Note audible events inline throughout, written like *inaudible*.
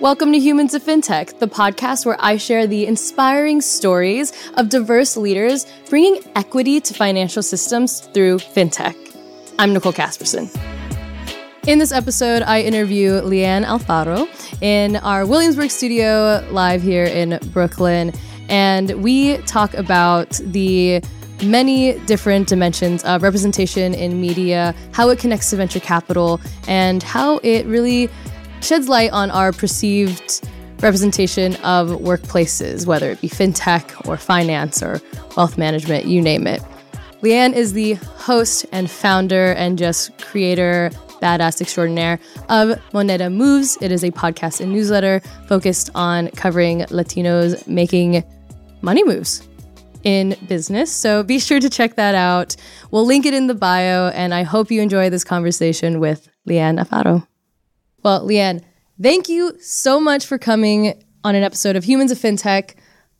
Welcome to Humans of FinTech, the podcast where I share the inspiring stories of diverse leaders bringing equity to financial systems through FinTech. I'm Nicole Casperson. In this episode, I interview Lyanne Alfaro in our Williamsburg studio live here in Brooklyn. And we talk about the many different dimensions of representation in media, how it connects to venture capital, and how it really sheds light on our perceived representation of workplaces, whether it be fintech or finance or wealth management, you name it. Lyanne is the host and founder and just creator, badass extraordinaire of Moneda Moves. It is a podcast and newsletter focused on covering Latinos making money moves in business. So be sure to check that out. We'll link it in the bio, and I hope you enjoy this conversation with Lyanne Alfaro. Well, Lyanne, thank you so much for coming on an episode of Humans of FinTech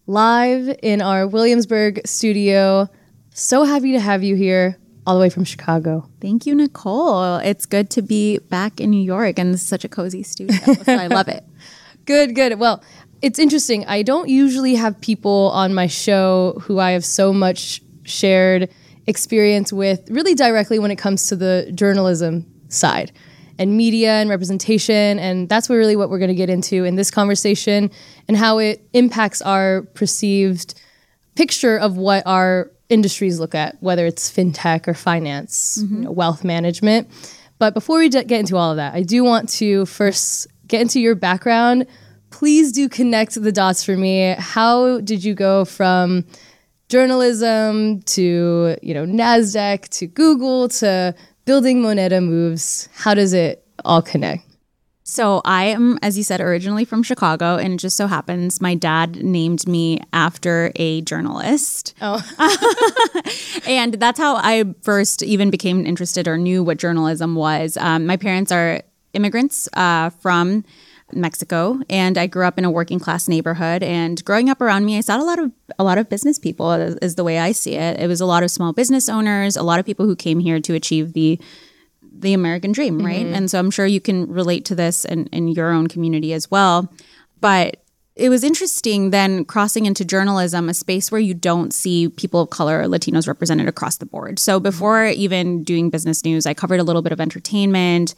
live in our Williamsburg studio. So happy to have you here all the way from Chicago. Thank you, Nicole. It's good to be back in New York, and this is such a cozy studio. so I *laughs* love it. Good, good. Well, it's interesting. I don't usually have people on my show who I have so much shared experience with really directly when it comes to the journalism side and media and representation. And that's really what we're going to get into in this conversation and how it impacts our perceived picture of what our industries look at, whether it's fintech or finance, mm-hmm. you know, wealth management. But before we get into all of that, I do want to first get into your background. Please do connect the dots for me. How did you go from journalism to you know Nasdaq to Google to building Moneda moves, how does it all connect? So I am, as you said, originally from Chicago, and it just so happens my dad named me after a journalist. Oh, *laughs* and that's how I first even became interested or knew what journalism was. Um, my parents are immigrants uh, from Mexico, and I grew up in a working class neighborhood. And growing up around me, I saw a lot of a lot of business people. Is the way I see it. It was a lot of small business owners, a lot of people who came here to achieve the the American dream, right? Mm-hmm. And so I'm sure you can relate to this in, in your own community as well. But it was interesting then crossing into journalism, a space where you don't see people of color, Latinos represented across the board. So before even doing business news, I covered a little bit of entertainment.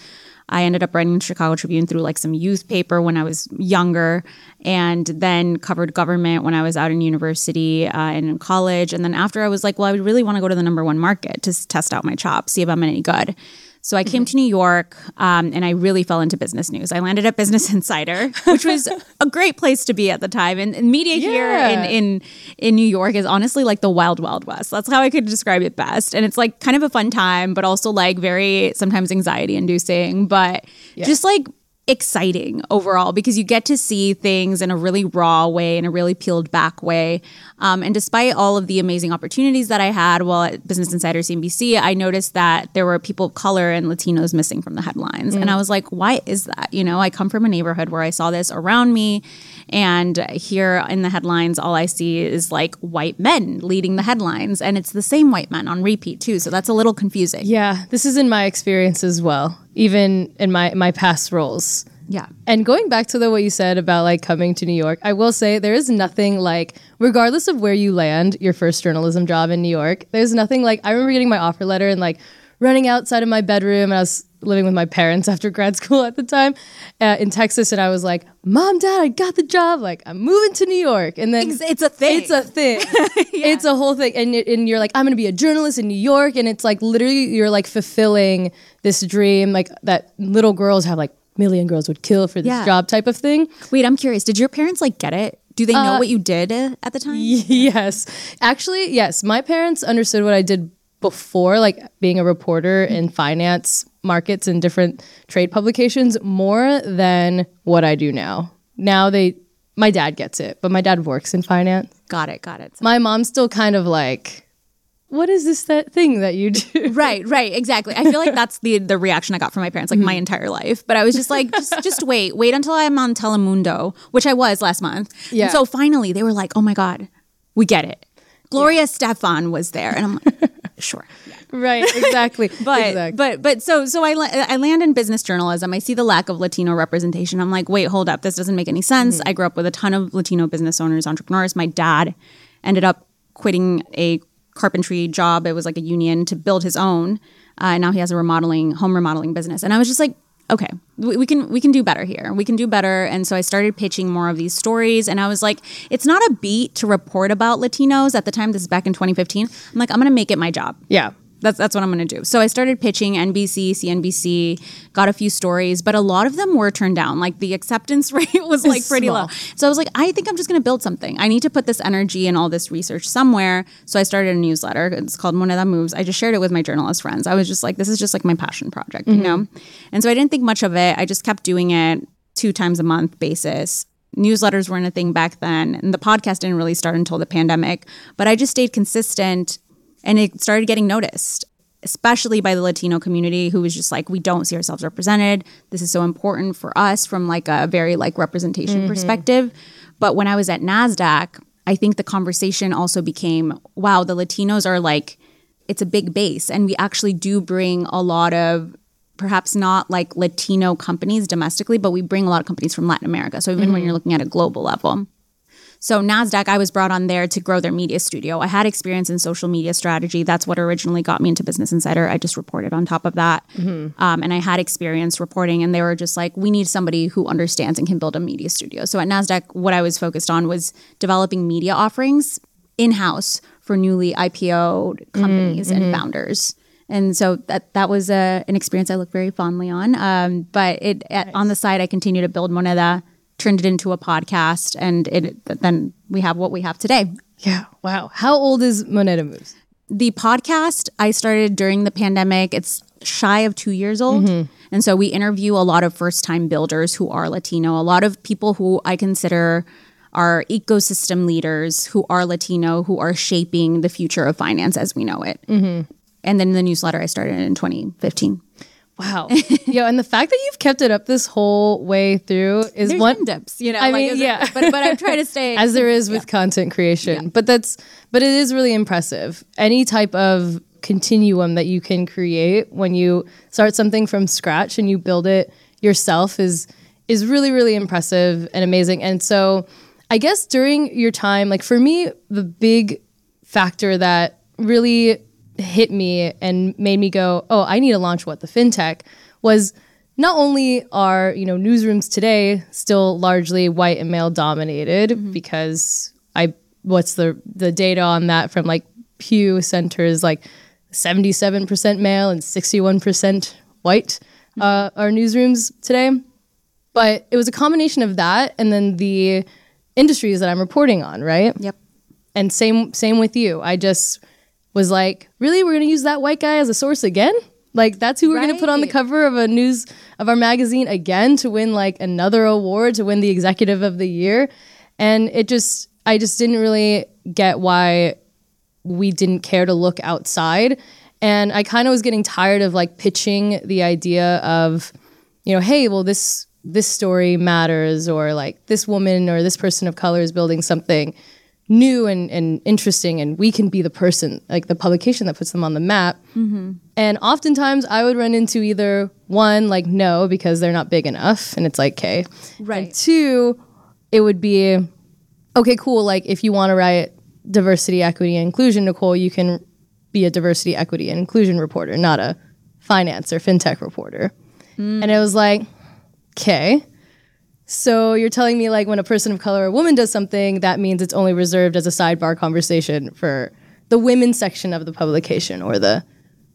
I ended up writing the Chicago Tribune through like some youth paper when I was younger, and then covered government when I was out in university uh, and in college. And then after I was like, well, I really want to go to the number one market to test out my chops, see if I'm any good. So I came mm-hmm. to New York um, and I really fell into business news. I landed at Business *laughs* Insider, which was a great place to be at the time. And, and media yeah. here in, in in New York is honestly like the wild, wild west. That's how I could describe it best. And it's like kind of a fun time, but also like very sometimes anxiety inducing. But yeah. just like exciting overall because you get to see things in a really raw way, in a really peeled back way. Um, and despite all of the amazing opportunities that I had while at Business Insider CNBC, I noticed that there were people of color and Latinos missing from the headlines. Mm. And I was like, why is that? You know, I come from a neighborhood where I saw this around me. And here in the headlines, all I see is like white men leading the headlines. And it's the same white men on repeat, too. So that's a little confusing. Yeah, this is in my experience as well, even in my, my past roles. Yeah. And going back to the what you said about like coming to New York, I will say there is nothing like regardless of where you land your first journalism job in New York, there's nothing like I remember getting my offer letter and like running outside of my bedroom and I was living with my parents *laughs* after grad school at the time uh, in Texas and I was like, "Mom, Dad, I got the job. Like, I'm moving to New York." And then it's a thing. It's a thing. *laughs* yeah. It's a whole thing. And and you're like, "I'm going to be a journalist in New York." And it's like literally you're like fulfilling this dream like that little girls have like million girls would kill for this yeah. job type of thing. Wait, I'm curious. Did your parents like get it? Do they know uh, what you did at the time? *laughs* Yes. Actually, yes. My parents understood what I did before, like being a reporter in finance markets and different trade publications, more than what I do now. Now they, my dad gets it, but my dad works in finance. Got it. Got it. My mom's still kind of like, what is this that thing that you do? *laughs* Right, right, exactly. I feel like that's the the reaction I got from my parents like mm-hmm. my entire life. But I was just like, just just wait, wait until I'm on Telemundo, which I was last month. Yeah. And so finally they were like, oh my God, we get it. Gloria yeah. Estefan was there. And I'm like, sure. right, exactly. *laughs* But exactly. but but so so I I land in business journalism. I see the lack of Latino representation. I'm like, wait, hold up, this doesn't make any sense. I grew up with a ton of Latino business owners, entrepreneurs. My dad ended up quitting a carpentry job. It was like a union to build his own. Uh, and now he has a remodeling home remodeling business. And I was just like, okay, we, can we can do better here. We can do better. And so I started pitching more of these stories. And I was like, it's not a beat to report about Latinos at the time. This is back in 2015. I'm like, I'm gonna make it my job. yeah. That's that's what I'm going to do. So I started pitching NBC, CNBC, got a few stories, but a lot of them were turned down. Like the acceptance *laughs* rate was like pretty Small. low. So I was like, I think I'm just going to build something. I need to put this energy and all this research somewhere. So I started a newsletter. It's called Moneda Moves. I just shared it with my journalist friends. I was just like, this is just like my passion project, you know. Mm-hmm. And so I didn't think much of it. I just kept doing it two times a month basis newsletters weren't a thing back then and the podcast didn't really start until the pandemic but i just stayed consistent and it started getting noticed especially by the latino community who was just like we don't see ourselves represented. This is so important for us from like a very like representation mm-hmm. perspective. But when i was at nasdaq i think the conversation also became wow the latinos are like it's a big base and we actually do bring a lot of perhaps not like latino companies domestically but we bring a lot of companies from latin america. So even when mm-hmm. you're looking at a global level so NASDAQ, I was brought on there to grow their media studio. I had experience in social media strategy. That's what originally got me into Business Insider. I just reported on top of that. Um, and I had experience reporting, and they were just like, we need somebody who understands and can build a media studio. So at NASDAQ, what I was focused on was developing media offerings in house for newly IPO'd companies and founders. And so that that was a, an experience I look very fondly on. Um, but it at, on the side, I continue to build Moneda, turned it into a podcast, and it then we have what we have today. Yeah. Wow. How old is Moneda Moves? The podcast I started during the pandemic. It's shy of two years old. Mm-hmm. And so we interview a lot of first time builders who are Latino, a lot of people who I consider are ecosystem leaders who are Latino, who are shaping the future of finance as we know it. Mm-hmm. And then the newsletter I started in 2015. Wow. *laughs* Yo, and the fact that you've kept it up this whole way through is There's one dips, you know. I like, mean, is it- yeah. but but I'm trying to *laughs* stay as there is with content creation. But that's but it is really impressive. Any type of continuum that you can create when you start something from scratch and you build it yourself is is really really impressive and amazing. And so I guess during your time like for me the big factor that really hit me and made me go, "Oh, I need to launch what the fintech." was not only are, you know, newsrooms today still largely white and male dominated because I what's the the data on that from like Pew Center's like 77% male and 61% white uh, are newsrooms today. But it was a combination of that and then the industries that I'm reporting on, right? Yep. And same same with you. I just was like, really, we're gonna use that white guy as a source again? Like that's who we're gonna put on the cover of a news of our magazine again to win like another award to win the executive of the year. And it just I just didn't really get why we didn't care to look outside. And I kind of was getting tired of like pitching the idea of, you know, hey, well this this story matters or like this woman or this person of color is building something new and, and interesting and we can be the person like the publication that puts them on the map. Mm-hmm. And oftentimes i would run into either one like no because they're not big enough and it's like okay. Right. and two it would be okay cool like if you want to write diversity equity and inclusion nicole you can be a diversity equity and inclusion reporter not a finance or fintech reporter. Mm. And it was like okay so you're telling me like when a person of color or a woman does something, that means it's only reserved as a sidebar conversation for the women section of the publication or the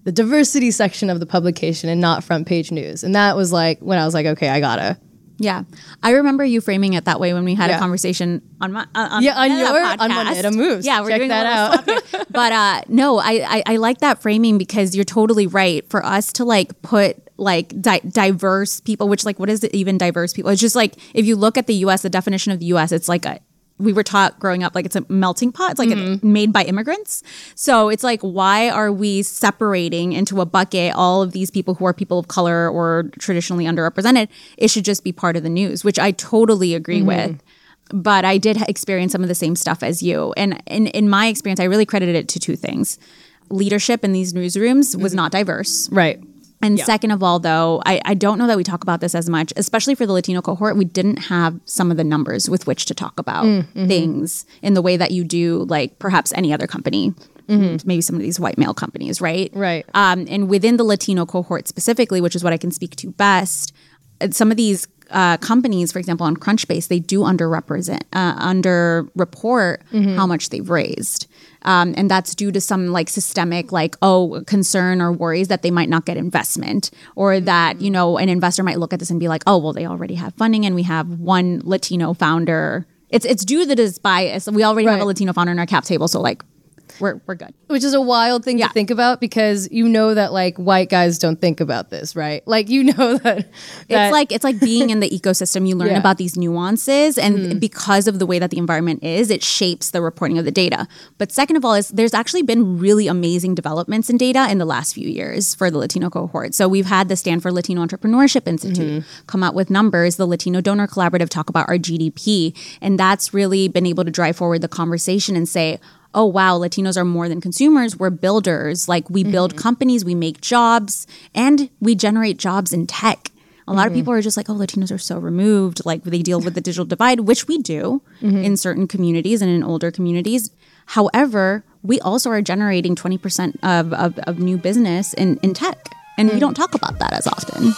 the diversity section of the publication and not front page news. And that was like when I was like, okay, I gotta. Yeah, I remember you framing it that way when we had Yeah. a conversation on my uh, on Yeah, on your- on podcast. Moneda Moves. Yeah, we're Check doing that out. little swap here. but uh, no, I, I I like that framing because you're totally right. For us to like put like di- diverse people, which like what is it even diverse people? It's just like if you look at the U.S., the definition of the U.S., it's like a we were taught growing up like it's a melting pot. It's like Mm-hmm. a, made by immigrants. So it's like why are we separating into a bucket all of these people who are people of color or traditionally underrepresented? It should just be part of the news, which I totally agree Mm-hmm. with. But I did experience some of the same stuff as you, and in in my experience, I really credited it to two things. leadership in these newsrooms was not diverse. Right. And second of all, though, I, I don't know that we talk about this as much, especially for the Latino cohort. We didn't have some of the numbers with which to talk about things in the way that you do, like perhaps any other company, maybe some of these white male companies, right? Right. Um, and within the Latino cohort specifically, which is what I can speak to best, uh, some of these uh, companies, for example, on Crunchbase, they do underrepresent, uh, underreport how much they've raised. Um, and that's due to some like systemic, like, oh, concern or worries that they might not get investment or that, you know, an investor might look at this and be like, oh, well, they already have funding and we have one Latino founder. It's, it's due to this bias. We already have a Latino founder in our cap table. So, like, we're, we're good. Which is a wild thing Yeah. to think about because you know that like white guys don't think about this, right? Like you know *laughs* that, that it's like it's like being in the ecosystem you learn Yeah. about these nuances and mm. because of the way that the environment is it shapes the reporting of the data but second of all is there's actually been really amazing developments in data in the last few years for the latino cohort so we've had the stanford latino entrepreneurship institute mm-hmm. come out with numbers the latino donor collaborative talk about our gdp and that's really been able to drive forward the conversation and say oh wow latinos are more than consumers we're builders like we build mm-hmm. companies we make jobs and we generate jobs in tech a lot of mm-hmm. people are just like, oh, Latinos are so removed. Like they deal with the digital divide, which we do mm-hmm. in certain communities and in older communities. However, we also are generating 20% of, of, of new business in, in tech. And we mm. don't talk about that as often.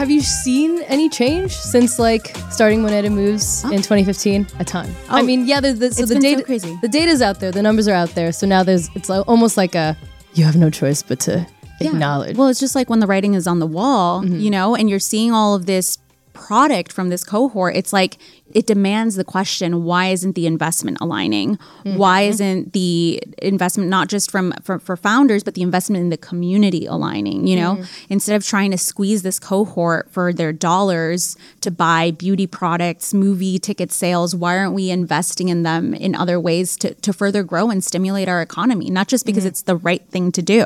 Have you seen any change since like starting Moneda moves in 2015? A ton. I Oh. mean, yeah, there's the, so It's the been so data crazy. the data's out there, the numbers are out there. So now there's it's like, almost like a you have no choice but to acknowledge. Well, it's just like when the writing is on the wall, Mm-hmm. you know, and you're seeing all of this product from this cohort. It's like it demands the question: Why isn't the investment aligning? Mm-hmm. Why isn't the investment not just from for, for founders, but the investment in the community aligning? You know, Mm-hmm. instead of trying to squeeze this cohort for their dollars to buy beauty products, movie ticket sales, why aren't we investing in them in other ways to to further grow and stimulate our economy? Not just because Mm-hmm. it's the right thing to do.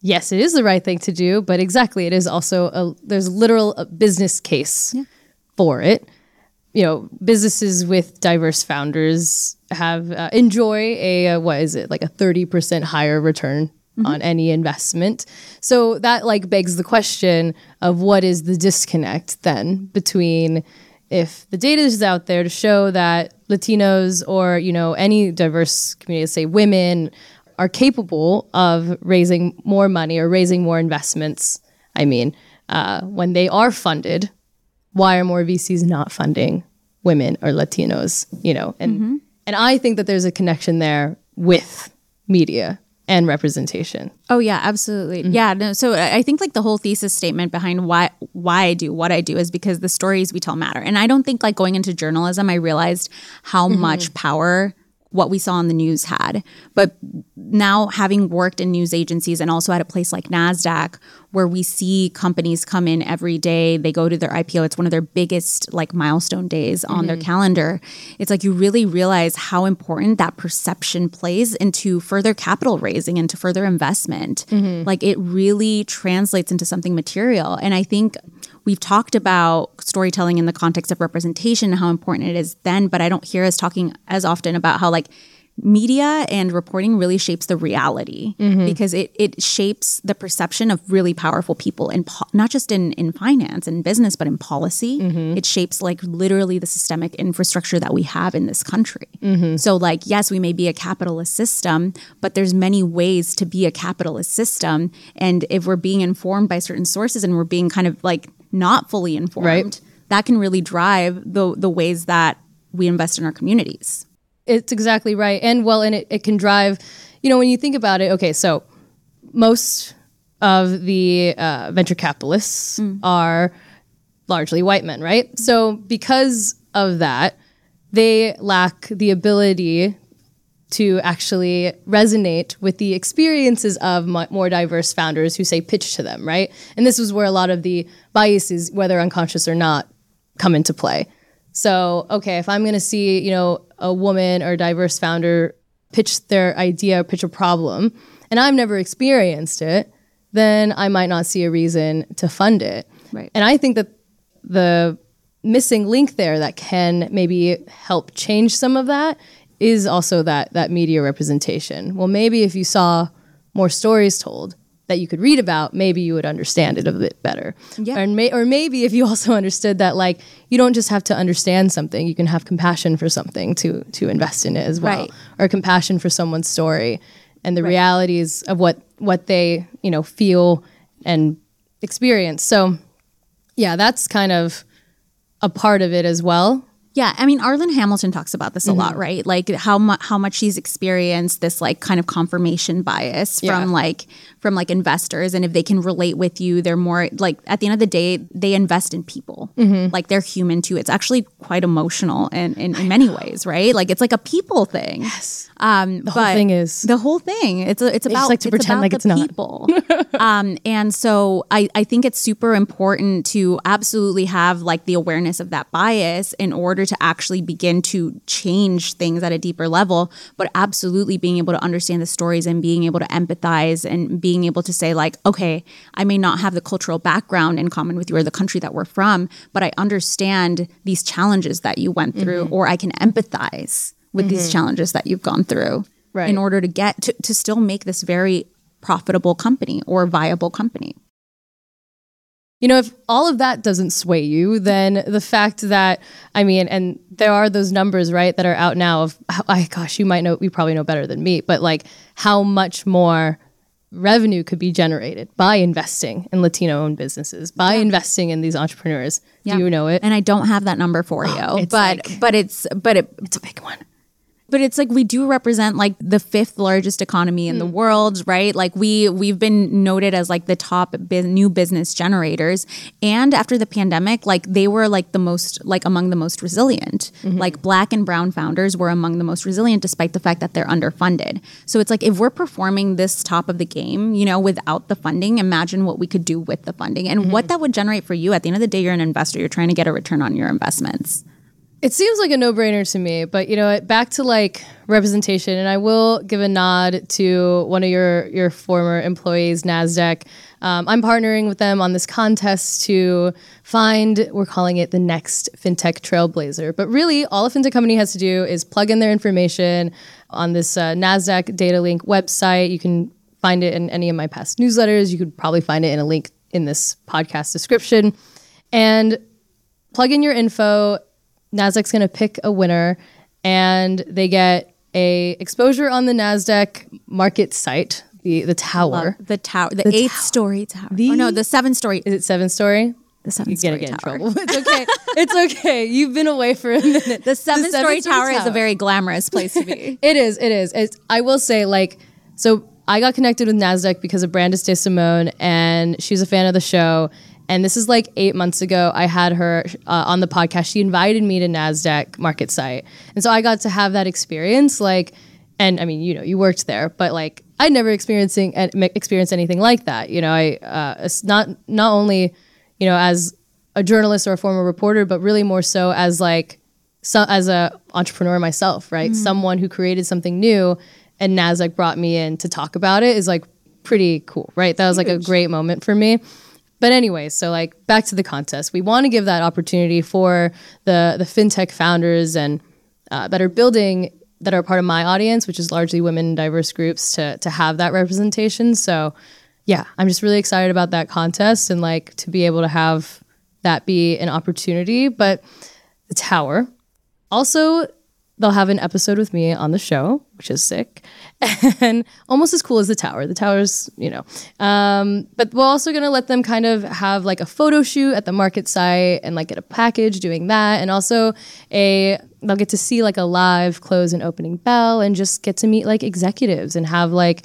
Yes, it is the right thing to do, but exactly, it is also a there's literal a business case for it. You know, businesses with diverse founders have uh, enjoy a uh, what is it like a thirty percent higher return on any investment. So that like begs the question of what is the disconnect then between if the data is out there to show that Latinos or you know any diverse community, say women, are capable of raising more money or raising more investments. I mean, uh, when they are funded, why are more VCs not funding women or Latinos? You know, and mm-hmm. and I think that there's a connection there with media and representation. Oh yeah, absolutely. Mm-hmm. Yeah, no. So I think like the whole thesis statement behind why why I do what I do is because the stories we tell matter. And I don't think like going into journalism, I realized how mm-hmm. much power what we saw on the news had. But now having worked in news agencies and also at a place like NASDAQ, where we see companies come in every day, they go to their IPO, it's one of their biggest like milestone days on their mm-hmm. calendar. It's like you really realize how important that perception plays into further capital raising and to further investment. Mm-hmm. Like it really translates into something material. And I think we've talked about storytelling in the context of representation and how important it is then, but I don't hear us talking as often about how like media and reporting really shapes the reality mm-hmm. because it, it shapes the perception of really powerful people in po- not just in, in finance and business but in policy. Mm-hmm. It shapes like literally the systemic infrastructure that we have in this country. Mm-hmm. So like yes we may be a capitalist system but there's many ways to be a capitalist system. And if we're being informed by certain sources and we're being kind of like not fully informed Right. that can really drive the the ways that we invest in our communities It's exactly right. And well, and it, it can drive, you know, when you think about it, okay, so most of the uh, venture capitalists are largely white men, right? So because of that, they lack the ability to actually resonate with the experiences of mo- more diverse founders who say pitch to them, right? And this is where a lot of the biases, whether unconscious or not, come into play. So, okay, if I'm going to see, you know, a woman or a diverse founder pitch their idea, pitch a problem, and I've never experienced it, then I might not see a reason to fund it. Right. And I think that the missing link there that can maybe help change some of that is also that that media representation. Well, maybe if you saw more stories told that you could read about, maybe you would understand it a bit better. Yeah. And may, or maybe if you *laughs* also understood that like you don't just have to understand something, you can have compassion for something to to invest in it as well, Right. or compassion for someone's story and the realities of what what they you know feel and experience. So yeah, that's kind of a part of it as well. Yeah, I mean, Arlan Hamilton talks about this a lot, Mm-hmm. right? Like how much how much she's experienced this like kind of confirmation bias Yeah. from like from like investors, and if they can relate with you, they're more like at the end of the day, they invest in people, Mm-hmm. like they're human too. It's actually quite emotional and in, in many ways, right? Like it's like a people thing. Yes, um, the whole thing is- the whole thing. It's a, it's about like to pretend about like the it's not. people. *laughs* um, and so I, I think it's super important to absolutely have like the awareness of that bias in order to actually begin to change things at a deeper level, but absolutely being able to understand the stories and being able to empathize and being able to say, like, okay, I may not have the cultural background in common with you or the country that we're from, but I understand these challenges that you went through, Mm-hmm. or I can empathize with these challenges that you've gone through Right. in order to get to, to still make this very profitable company or viable company. You know, if all of that doesn't sway you, then the fact that I mean, and there are those numbers, right, that are out now of, I gosh, you might know, you probably know better than me, but like how much more revenue could be generated by investing in Latino-owned businesses, by investing in these entrepreneurs. Do you know it? And I don't have that number for *gasps* you, but like- but it's but it it's a big one. But it's like we do represent like the fifth largest economy in the hmm. world, right? Like we we've been noted as like the top bu- new business generators, and after the pandemic, like they were like the most like among the most resilient. Mm-hmm. Like Black and Brown founders were among the most resilient, despite the fact that they're underfunded. So it's like if we're performing this top of the game, you know, without the funding, imagine what we could do with the funding and mm-hmm. what that would generate for you. At the end of the day, you're an investor. You're trying to get a return on your investments. It seems like a no-brainer to me, but you know, back to like representation, and I will give a nod to one of your your former employees, Nasdaq. Um, I'm partnering with them on this contest to find, we're calling it the next fintech trailblazer. But really, all a fintech company has to do is plug in their information on this uh, Nasdaq Data Link website. You can find it in any of my past newsletters. You could probably find it in a link in this podcast description, and plug in your info Nasdaq's going to pick a winner and they get a exposure on the Nasdaq market site, the the tower. The tower, the, eighth story tower. oh no, the seven story. Is it seven story? The seven You're story gonna get in tower. trouble. *laughs* It's okay. it's okay. You've been away for a minute. The seven story seven-story tower is a very glamorous place to be. *laughs* It is. It is. It's, I will say, like, so I got connected with Nasdaq because of Brandis De Simone, and she's a fan of the show. And this is like eight months ago. I had her uh, on the podcast. She invited me to Nasdaq Market Site, and so I got to have that experience. Like, and I mean, you know, you worked there, but like, I'd never experiencing experienced anything like that. You know, I uh, it's not not only you know as a journalist or a former reporter, but really more so as like so as a entrepreneur myself, right? Someone who created something new and Nasdaq brought me in to talk about it is like pretty cool, right? That was like a great moment for me. But anyway, so like back to the contest, we want to give that opportunity for the the fintech founders and uh, that are building that are part of my audience, which is largely women and diverse groups, to to have that representation. So yeah, I'm just really excited about that contest and like to be able to have that be an opportunity. But the tower, also, they'll have an episode with me on the show, which is sick, *laughs* and almost as cool as the tower. The tower's, you know, um, but we're also gonna let them kind of have like a photo shoot at the market site and like get a package doing that, and also a they'll get to see like a live close and opening bell, and just get to meet like executives and have like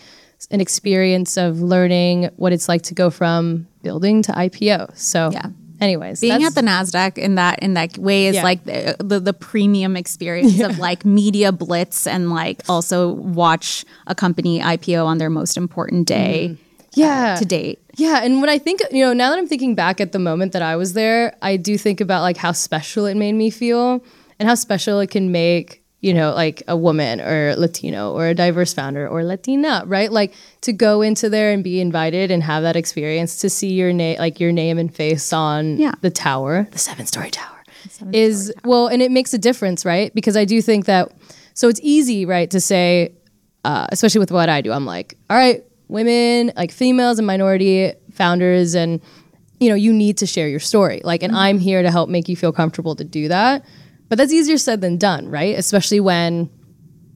an experience of learning what it's like to go from building to IPO. So Yeah. Anyways, Being at the Nasdaq in that in that way is Yeah. like the, the the premium experience of like media blitz and like also watch a company IPO on their most important day mm-hmm. uh, yeah to date. Yeah, and when I think, you know, now that I'm thinking back at the moment that I was there, I do think about like how special it made me feel and how special it can make, you know, like a woman or Latino or a diverse founder or Latina, right? Like to go into there and be invited and have that experience to see your name, like your name and face on Yeah. the tower, the seven story tower is well, and it makes a difference, right? Because I do think that So it's easy, right, to say, uh, especially with what I do, I'm like, all right, women, like females and minority founders, and you know, you need to share your story. Like, and mm-hmm. I'm here to help make you feel comfortable to do that. But that's easier said than done, right? Especially when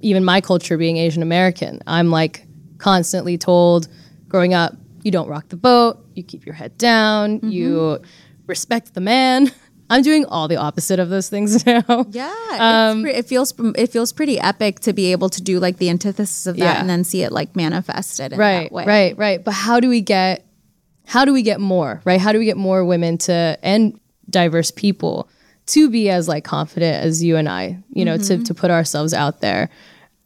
even my culture being Asian American, I'm like constantly told growing up, you don't rock the boat, you keep your head down, mm-hmm. you respect the man. *laughs* I'm doing all the opposite of those things *laughs* now. Yeah, um, pre- it feels it feels pretty epic to be able to do like the antithesis of that yeah. and then see it like manifested. In right, right, right. But how do we get how do we get more right? How do we get more women to and diverse people to be as like confident as you and I? You know, mm-hmm. to to put ourselves out there.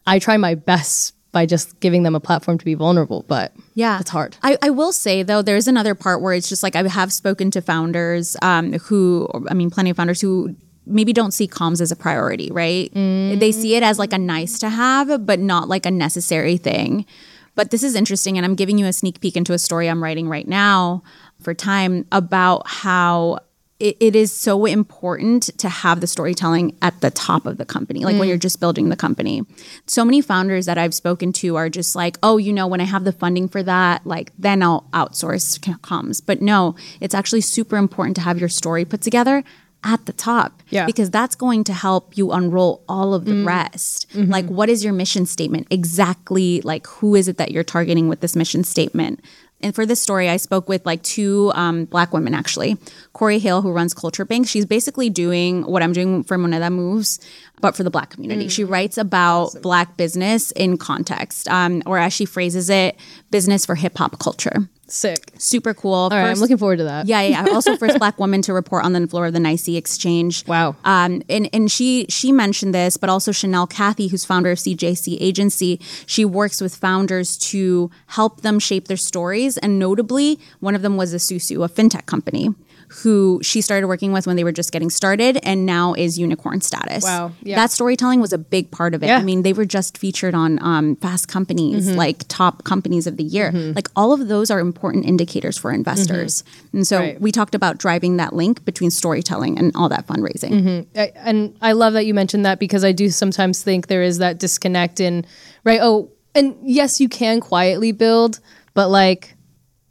I try my best by just giving them a platform to be vulnerable. But yeah, it's hard. I, I will say though, there's another part where it's just like I have spoken to founders um, who, I mean, plenty of founders who maybe don't see comms as a priority, right? Mm. They see it as like a nice to have, but not like a necessary thing. But this is interesting, and I'm giving you a sneak peek into a story I'm writing right now for Time about how it, it is so important to have the storytelling at the top of the company, like mm. when you're just building the company. So many founders that I've spoken to are just like, oh, you know, when I have the funding for that, like then I'll outsource comms. But no, it's actually super important to have your story put together at the top yeah. because that's going to help you unroll all of the mm. rest mm-hmm. like what is your mission statement exactly like who is it that you're targeting with this mission statement and for this story, I spoke with like two um, black women actually. Kori Hale, who runs CultureBanx, she's basically doing what I'm doing for Moneda Moves, but for the black community. Mm. She writes about awesome. black business in context, um, or as she phrases it, business for hip hop culture. Sick. Super cool. All right, I'm looking forward to that. Yeah, yeah. also, first *laughs* black woman to report on the floor of the NYSE exchange. Wow. Um, and and she she mentioned this, but also Chanel Cathey, who's founder of CJC Agency, she works with founders to help them shape their stories. And notably, one of them was Esusu, a fintech company who she started working with when they were just getting started and now is unicorn status. Wow. Yeah. That storytelling was a big part of it. Yeah. I mean, they were just featured on um, Fast Companies, mm-hmm. like top companies of the year. Mm-hmm. Like all of those are important indicators for investors. Mm-hmm. And so right. we talked about driving that link between storytelling and all that fundraising. Mm-hmm. I, and I love that you mentioned that because I do sometimes think there is that disconnect in, right? Oh, and yes, you can quietly build, but like,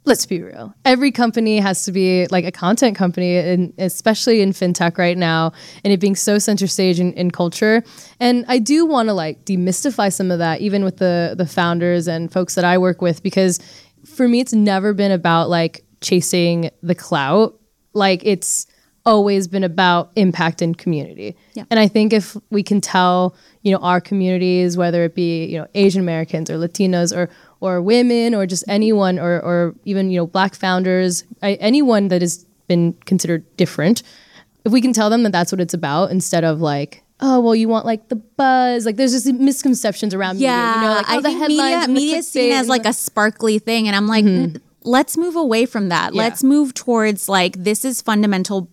let's be real. Every company has to be like a content company, and especially in fintech right now, and it being so center stage in, in culture. And I do want to like demystify some of that, even with the the founders and folks that I work with, because for me, it's never been about like chasing the clout. Like it's always been about impact and community. Yeah. And I think if we can tell, you know, our communities, whether it be, you know, Asian Americans or Latinos or or women or just anyone or, or even you know black founders I, anyone that has been considered different if we can tell them that that's what it's about instead of like oh well you want like the buzz like there's just misconceptions around yeah media, you know like oh, I the think media media is seen as like a sparkly thing and i'm like mm-hmm. let's move away from that yeah. let's move towards like this is fundamental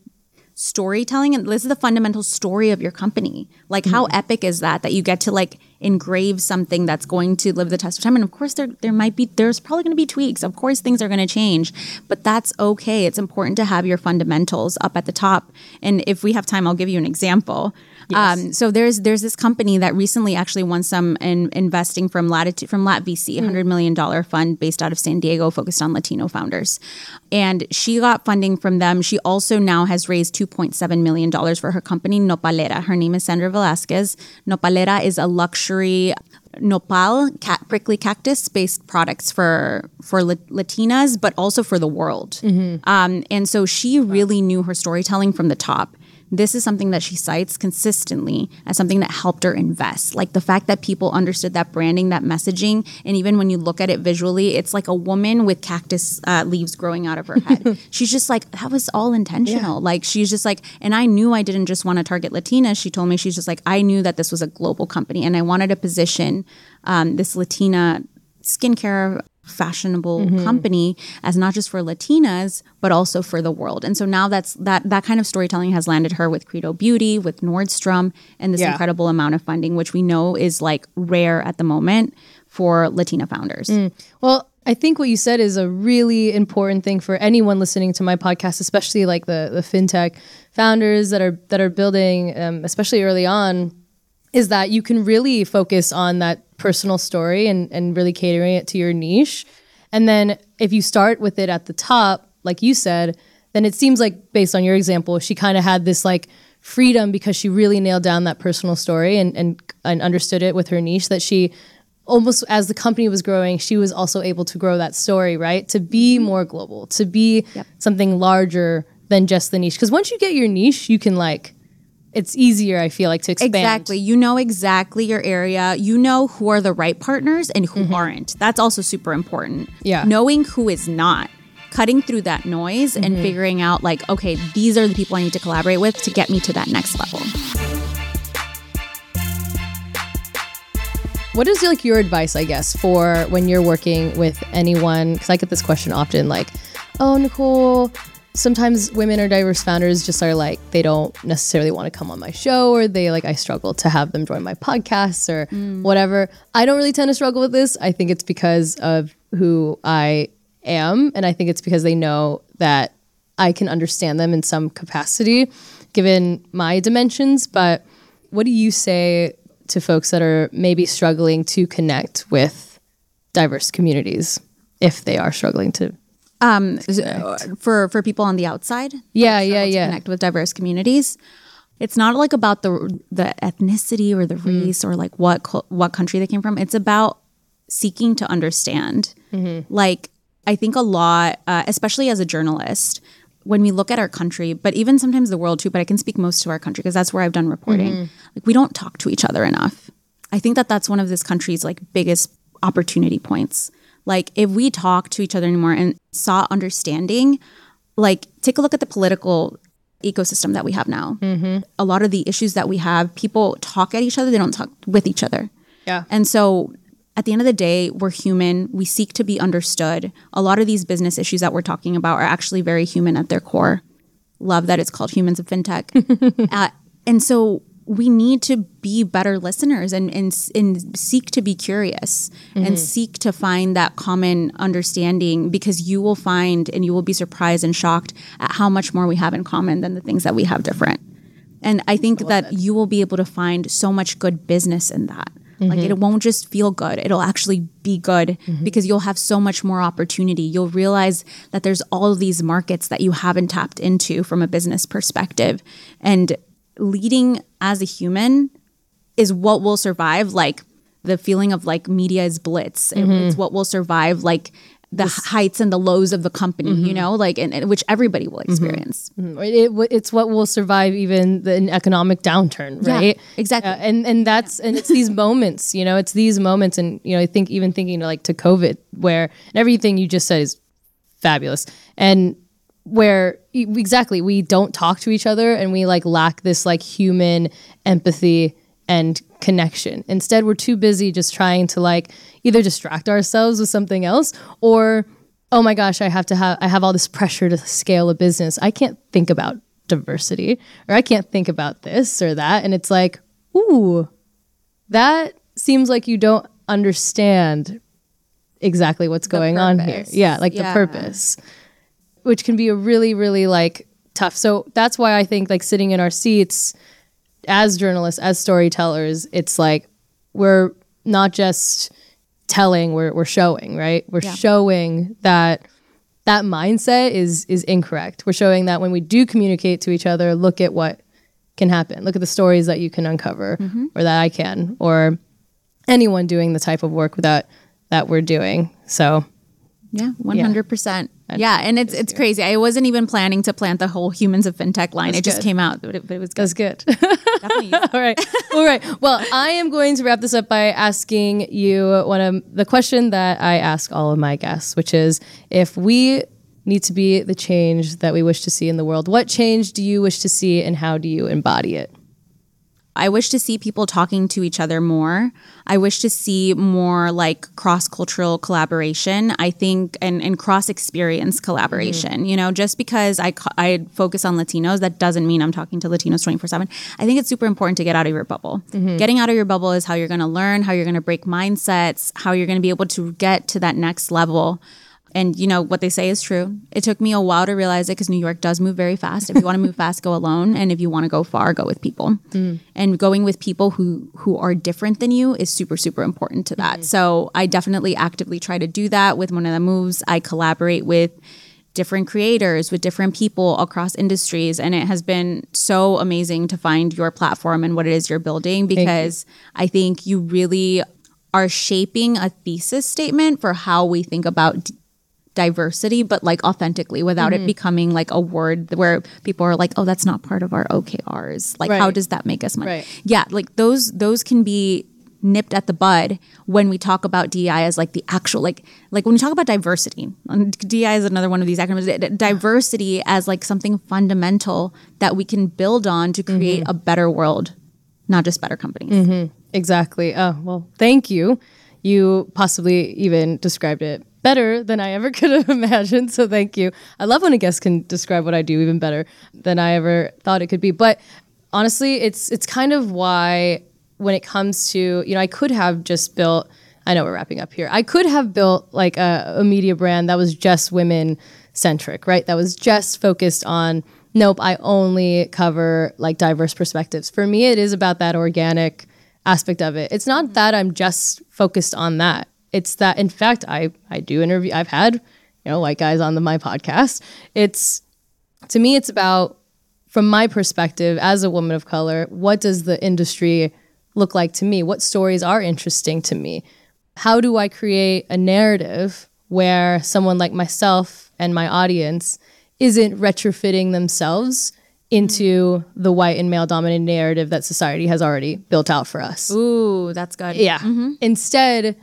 storytelling and this is the fundamental story of your company like mm-hmm. how epic is that that you get to like engrave something that's going to live the test of time. And of course, there there might be there's probably going to be tweaks. Of course, things are going to change, but that's okay. It's important to have your fundamentals up at the top. And if we have time, I'll give you an example. Yes. Um, so there's there's this company that recently actually won some in, investing from Latitude from Lat VC, mm. hundred million dollar fund based out of San Diego, focused on Latino founders. And she got funding from them. She also now has raised two point seven million dollars for her company Nopalera. Her name is Sandra Velasquez. Nopalera is a luxury nopal cat, prickly cactus based products for for Latinas, but also for the world. Mm-hmm. Um, and so she really knew her storytelling from the top this is something that she cites consistently as something that helped her invest. Like the fact that people understood that branding, that messaging, and even when you look at it visually, it's like a woman with cactus uh, leaves growing out of her head. *laughs* she's just like, that was all intentional. Yeah. Like she's just like, and I knew I didn't just want to target Latinas. She told me she's just like, I knew that this was a global company and I wanted to position um, this Latina skincare fashionable mm-hmm. company as not just for Latinas but also for the world. And so now that's that that kind of storytelling has landed her with Credo Beauty, with Nordstrom, and this yeah. incredible amount of funding, which we know is like rare at the moment for Latina founders. Mm. Well, I think what you said is a really important thing for anyone listening to my podcast, especially like the the fintech founders that are that are building, um, especially early on is that you can really focus on that personal story and, and really catering it to your niche. And then if you start with it at the top, like you said, then it seems like based on your example, she kind of had this like freedom because she really nailed down that personal story and, and and understood it with her niche that she almost as the company was growing, she was also able to grow that story, right? To be mm-hmm. more global, to be yep. something larger than just the niche. Because once you get your niche, you can like it's easier i feel like to expand. Exactly. You know exactly your area. You know who are the right partners and who mm-hmm. aren't. That's also super important. Yeah. Knowing who is not cutting through that noise mm-hmm. and figuring out like okay these are the people i need to collaborate with to get me to that next level. What is like your advice i guess for when you're working with anyone? Because i get this question often like oh nicole sometimes women or diverse founders just are like they don't necessarily want to come on my show or they like I struggle to have them join my podcasts or mm. whatever. I don't really tend to struggle with this. I think it's because of who I am and I think it's because they know that I can understand them in some capacity given my dimensions, but what do you say to folks that are maybe struggling to connect with diverse communities if they are struggling to um, for for people on the outside. Yeah, yeah, yeah. Connect with diverse communities. It's not like about the the ethnicity or the mm-hmm. race mm. or like what what country they came from. It's about seeking to understand. Mm-hmm. Like I think a lot, uh, especially as a journalist, when we look at our country, but even sometimes the world too. But I can speak most to our country because that's where I've done reporting. Mm-hmm. Like we don't talk to each other enough. I think that that's one of this country's like biggest opportunity points like if we talk to each other anymore and saw understanding, like take a look at the political ecosystem that we have now. Mm-hmm. A lot of the issues that we have, people talk at each other, they don't talk with each other. Yeah. And so at the end of the day, we're human. We seek to be understood. A lot of these business issues that we're talking about are actually very human at their core. Love that it's called Humans of FinTech. *laughs* uh, and so we need to be better listeners and and, and seek to be curious mm-hmm. and seek to find that common understanding because you will find and you will be surprised and shocked at how much more we have in common than the things that we have different. And I think I that you will be able to find so much good business in that. Mm-hmm. Like it won't just feel good, it'll actually be good mm-hmm. because you'll have so much more opportunity. You'll realize that there's all these markets that you haven't tapped into from a business perspective. And leading as a human is what will survive like the feeling of like media is blitz mm-hmm. it's what will survive like the this, heights and the lows of the company mm-hmm. you know like and, and, which everybody will mm-hmm. experience mm-hmm. it, it's what will survive even the economic downturn right yeah, exactly uh, and and that's yeah. and it's these moments you know it's these moments and you know i think even thinking like to covid where and everything you just said is fabulous and where exactly we don't talk to each other and we like lack this like human empathy and connection. Instead, we're too busy just trying to like either distract ourselves with something else or oh my gosh, I have to have I have all this pressure to scale a business. I can't think about diversity or I can't think about this or that and it's like, ooh, that seems like you don't understand exactly what's the going purpose. on here. Yeah, like yeah. the purpose which can be a really, really like tough. So that's why I think like sitting in our seats as journalists, as storytellers, it's like we're not just telling, we're we're showing, right? We're yeah. showing that that mindset is is incorrect. We're showing that when we do communicate to each other, look at what can happen. Look at the stories that you can uncover mm-hmm. or that I can or anyone doing the type of work that that we're doing. So yeah, 100%. Yeah, and it's it's crazy. I wasn't even planning to plant the whole humans of fintech line. That's it just came out, but it, but it was good. That's good. *laughs* All right. All right. Well, I am going to wrap this up by asking you one of the question that I ask all of my guests, which is if we need to be the change that we wish to see in the world, what change do you wish to see and how do you embody it? I wish to see people talking to each other more. I wish to see more like cross cultural collaboration. I think and, and cross experience collaboration. Mm-hmm. You know, just because I I focus on Latinos, that doesn't mean I'm talking to Latinos 24 seven. I think it's super important to get out of your bubble. Mm-hmm. Getting out of your bubble is how you're going to learn, how you're going to break mindsets, how you're going to be able to get to that next level. And you know what they say is true. It took me a while to realize it because New York does move very fast. If you want to move fast, go alone, and if you want to go far, go with people. Mm. And going with people who who are different than you is super super important to that. Mm-hmm. So I definitely actively try to do that with Moneda Moves. I collaborate with different creators, with different people across industries. And it has been so amazing to find your platform and what it is you're building because I think you really are shaping a thesis statement for how we think about d- diversity, but like authentically without mm-hmm. it becoming like a word where people are like, oh, that's not part of our OKRs. Like, right. how does that make us money? Right. Yeah, like those those can be nipped at the bud when we talk about DEI as like the actual like like when we talk about diversity. DEI is another one of these acronyms. Diversity as like something fundamental that we can build on to create mm-hmm. a better world, not just better companies. Mm-hmm. Exactly. Oh well, thank you. You possibly even described it better than I ever *laughs* could have imagined. So thank you. I love when a guest can describe what I do even better than I ever thought it could be. But honestly, it's it's kind of why when it comes to, you know, I could have just built, I know we're wrapping up here. I could have built like a, a media brand that was just women centric, right? That was just focused on, nope, I only cover like diverse perspectives. For me, it is about that organic aspect of it. It's not mm-hmm. that I'm just focused on that. It's that, in fact, I, I do interview, I've had, you know, white guys on the, my podcast. It's, to me, it's about, from my perspective as a woman of color, what does the industry look like to me? What stories are interesting to me? How do I create a narrative where someone like myself and my audience isn't retrofitting themselves into the white and male dominated narrative that society has already built out for us? Ooh, that's good. Yeah. Mm-hmm. Instead,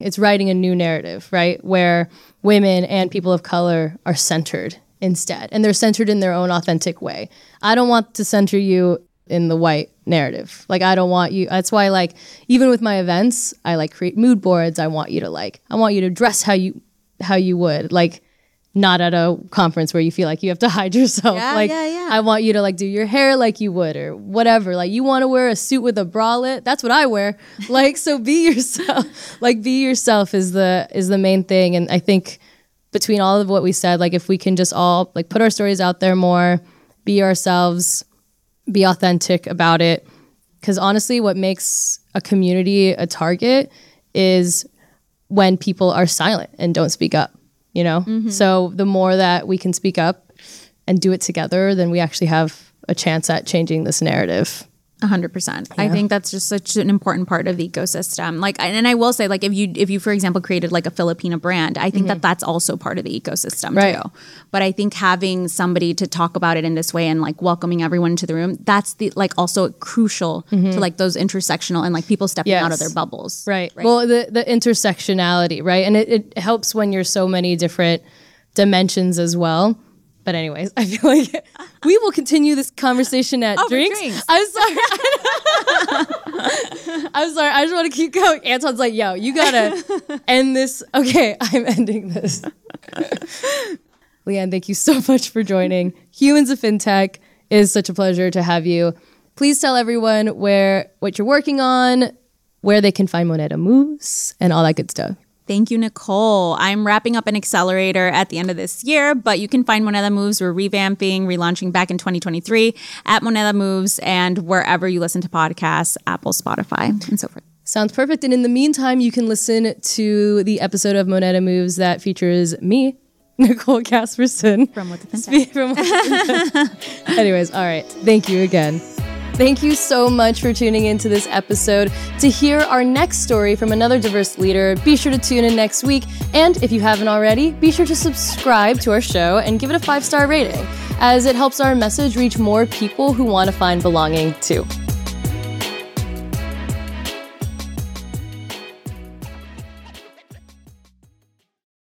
it's writing a new narrative, right? Where women and people of color are centered instead, and they're centered in their own authentic way. I don't want to center you in the white narrative. Like I don't want you that's why like even with my events, I like create mood boards. I want you to like I want you to dress how you how you would. Like not at a conference where you feel like you have to *laughs* hide yourself. Yeah, like yeah, yeah. I want you to like do your hair like you would or whatever. Like you want to wear a suit with a bralette. That's what I wear. *laughs* like so be yourself. like be yourself is the is the main thing and I think between all of what we said like if we can just all like put our stories out there more, be ourselves, be authentic about it. Because honestly, what makes a community a target is when people are silent and don't speak up, you know? Mm-hmm. So the more that we can speak up and do it together, then we actually have a chance at changing this narrative hundred percent. I think that's just such an important part of the ecosystem. Like, and I will say, like, if you if you for example created like a Filipino brand, I think mm-hmm. that that's also part of the ecosystem right. too. But I think having somebody to talk about it in this way and like welcoming everyone into the room, that's the like also crucial mm-hmm. to like those intersectional and like people stepping yes. out of their bubbles. Right. right. Well, the the intersectionality, right, and it, it helps when you're so many different dimensions as well but anyways, I feel like *laughs* we will continue this conversation at oh, drinks. drinks. I'm sorry. *laughs* I'm sorry. I just want to keep going. Anton's like, yo, you gotta *laughs* end this. Okay, I'm ending this. Lyanne, thank you so much for joining. Humans of FinTech is such a pleasure to have you. Please tell everyone where what you're working on, where they can find Moneda Moves, and all that good stuff. Thank you, Nicole. I'm wrapping up an accelerator at the end of this year, but you can find Moneda Moves. We're revamping, relaunching back in 2023 at Moneda Moves and wherever you listen to podcasts, Apple, Spotify, and so forth. Sounds perfect. And in the meantime, you can listen to the episode of Moneda Moves that features me, *laughs* Nicole Casperson. From What the FinTech. From what the *laughs* Anyways, all right. Thank you again. Thank you so much for tuning into this episode. To hear our next story from another diverse leader, be sure to tune in next week. And if you haven't already, be sure to subscribe to our show and give it a five star rating, as it helps our message reach more people who want to find belonging too.